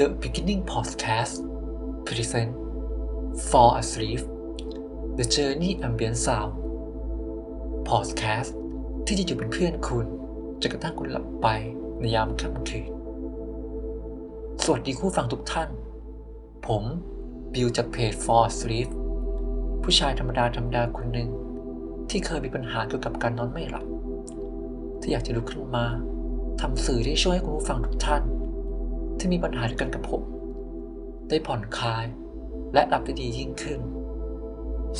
The Beginning Podcast Present For a Sleep The Journey Ambient Sound Podcast ที่จะอยู่เป็นเพื่อนคุณจนกระทั่งคุณหลับไปในยามค่ำคืน สวัสดีคู่ฟังทุกท่าน ผมบิวจากเพจ For a Sleep ผู้ชายธรรมดาธรรมดาคนหนึ่งที่เคยมีปัญหาเกี่ยวกับการนอนไม่หลับ ที่อยากจะลุกขึ้นมาทำสื่อที่ช่วยให้คุณผู้ฟังทุกท่าน ที่มีปัญหาเดียกันกับผม ได้ผ่อนคลาย และหลับได้ดียิ่งขึ้น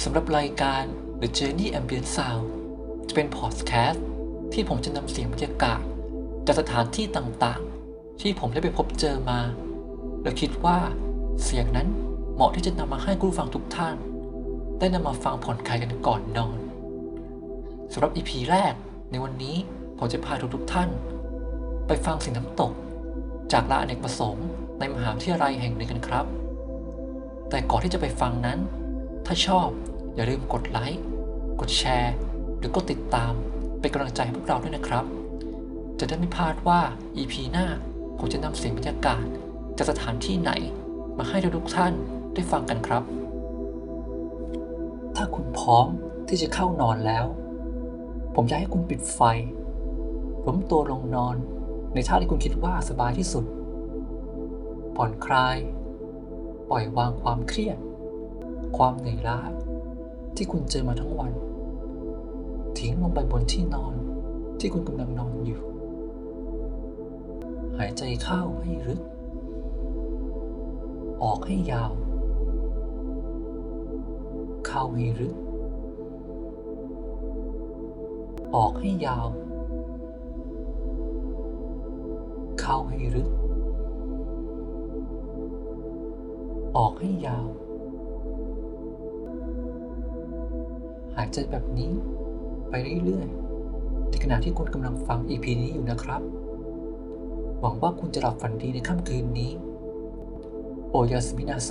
สำหรับรายการ The Journey Ambient Sound จะเป็นพอดแคสต์ที่ผมจะนำเสียงบรรยากาศจากสถานที่ต่างๆ ที่ผมได้ไปพบเจอมา และคิดว่าเสียงนั้นเหมาะที่จะนำมาให้คุณผู้ฟังทุกท่าน ได้นำมาฟังผ่อนคลายกันก่อนนอนสำหรับ EP แรกในวันนี้ผมจะพาทุกๆท่าน ไปฟังเสียงน้ำตก จากลานอเนกประสงค์ในมหาวิทยาลัยแห่งหนึ่งกันครับ แต่ก่อนที่จะไปฟังนั้น ถ้าชอบอย่าลืมกดไลค์ กดแชร์ หรือกดติดตามเป็นกำลังใจให้พวกเราด้วยนะครับ จะได้ไม่พลาดว่า EP หน้าผมจะนำเสียงบรรยากาศจากสถานที่ไหน มาให้ทุกท่านได้ฟังกันครับ ถ้าคุณพร้อมที่จะเข้านอนแล้ว ผมอยากให้คุณปิดไฟล้มตัวลงนอน ในท่าที่คุณคิดว่าสบายที่สุด ผ่อนคลาย ปล่อยวางความเครียด ความเหนื่อยล้า ที่คุณเจอมาทั้งวัน ทิ้งลงไปบนที่นอนที่คุณกำลังนอนอยู่ หายใจเข้าให้ลึก ออกให้ยาว เข้าให้ลึก ออกให้ยาว เข้าให้ลึก ออกให้ยาว หายใจแบบนี้ไปเรื่อยๆในขณะที่คุณกำลังฟัง EP นี้อยู่นะครับ หวังว่าคุณจะหลับฝันดีในค่ำคืนนี้ โอยาสมินาไซ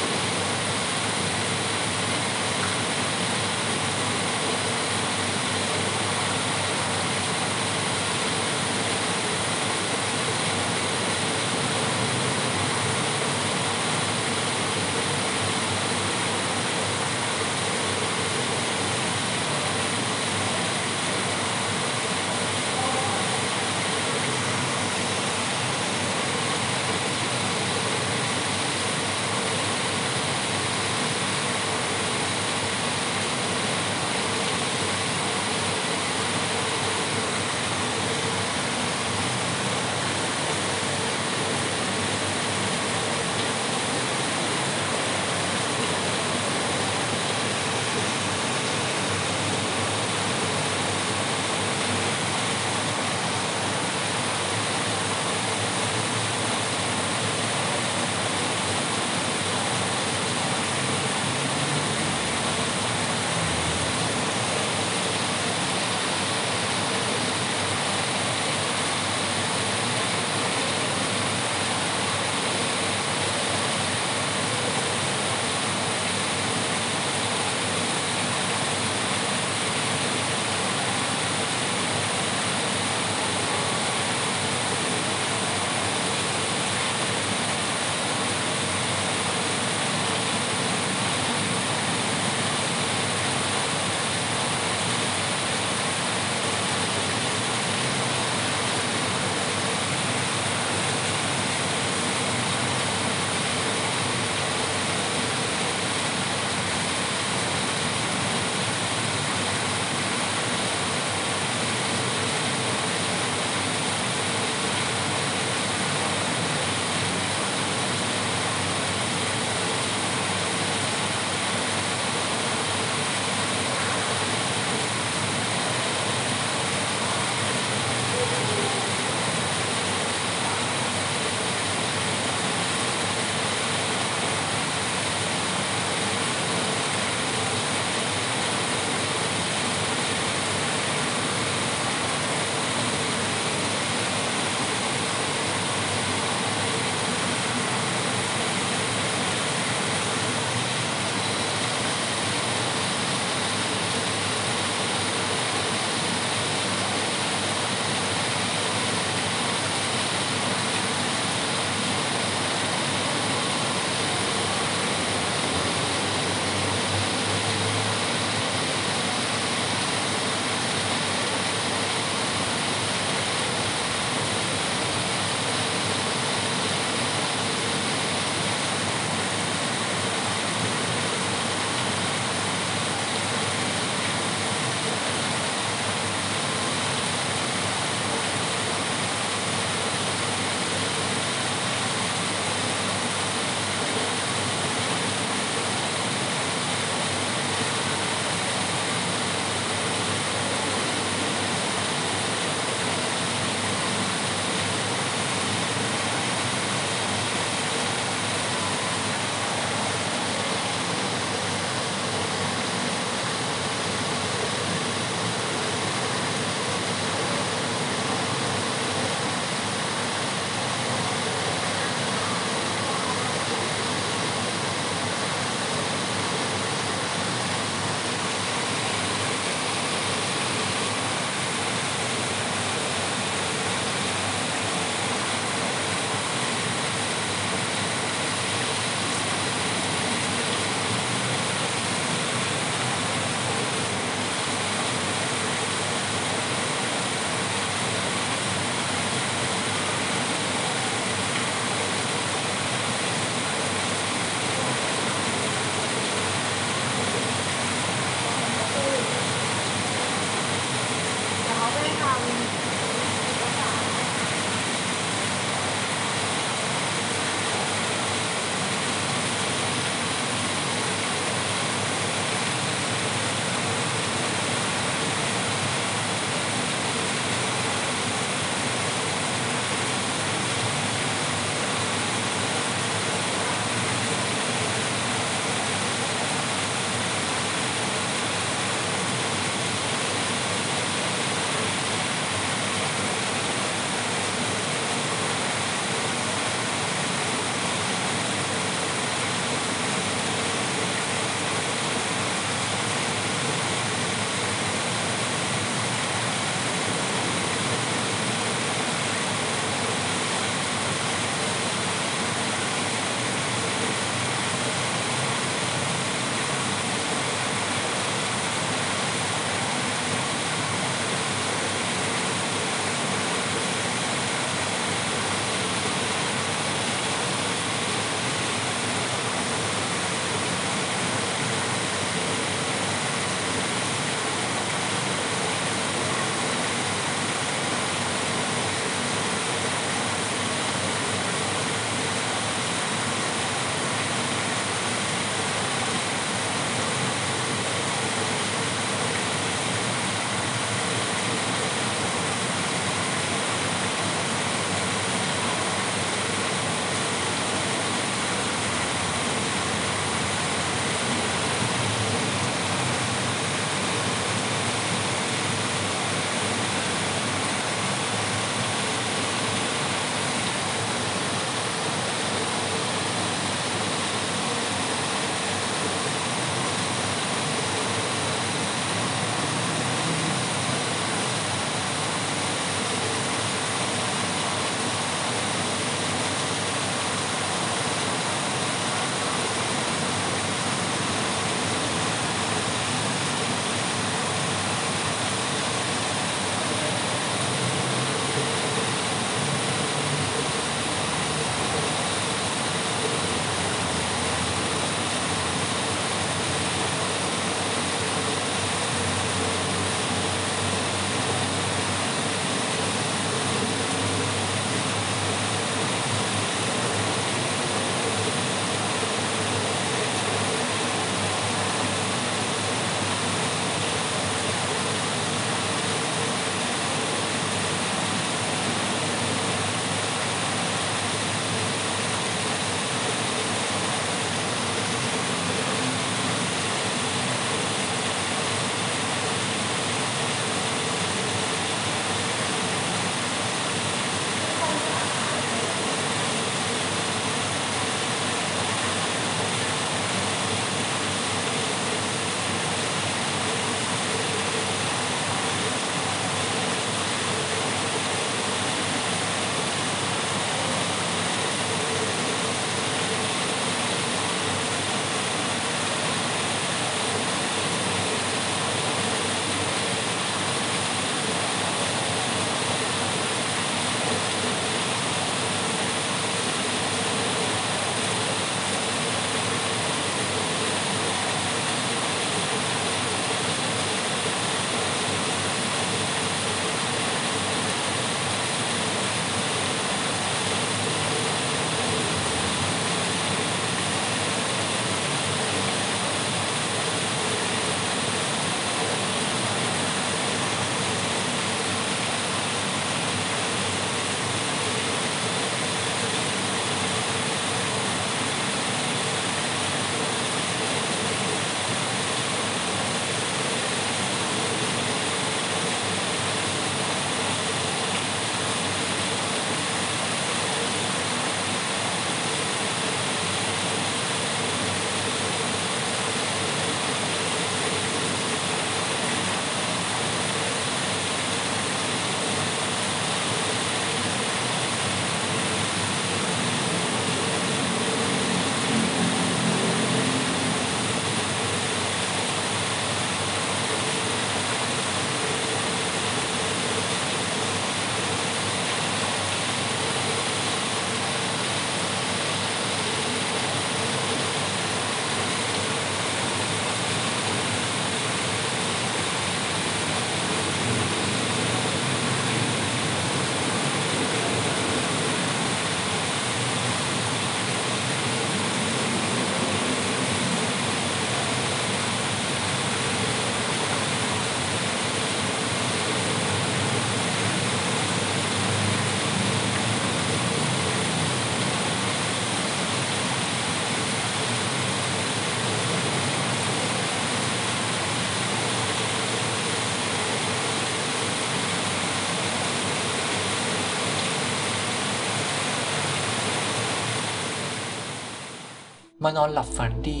นอนหลับฝันดี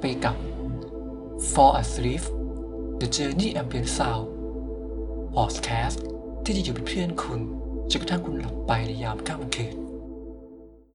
ไปกับ For Asleep The Journey Ambient Sound Podcast ที่จะอยู่เป็นเพื่อนคุณจนกระทั่งคุณหลับไปในยามกลางคืน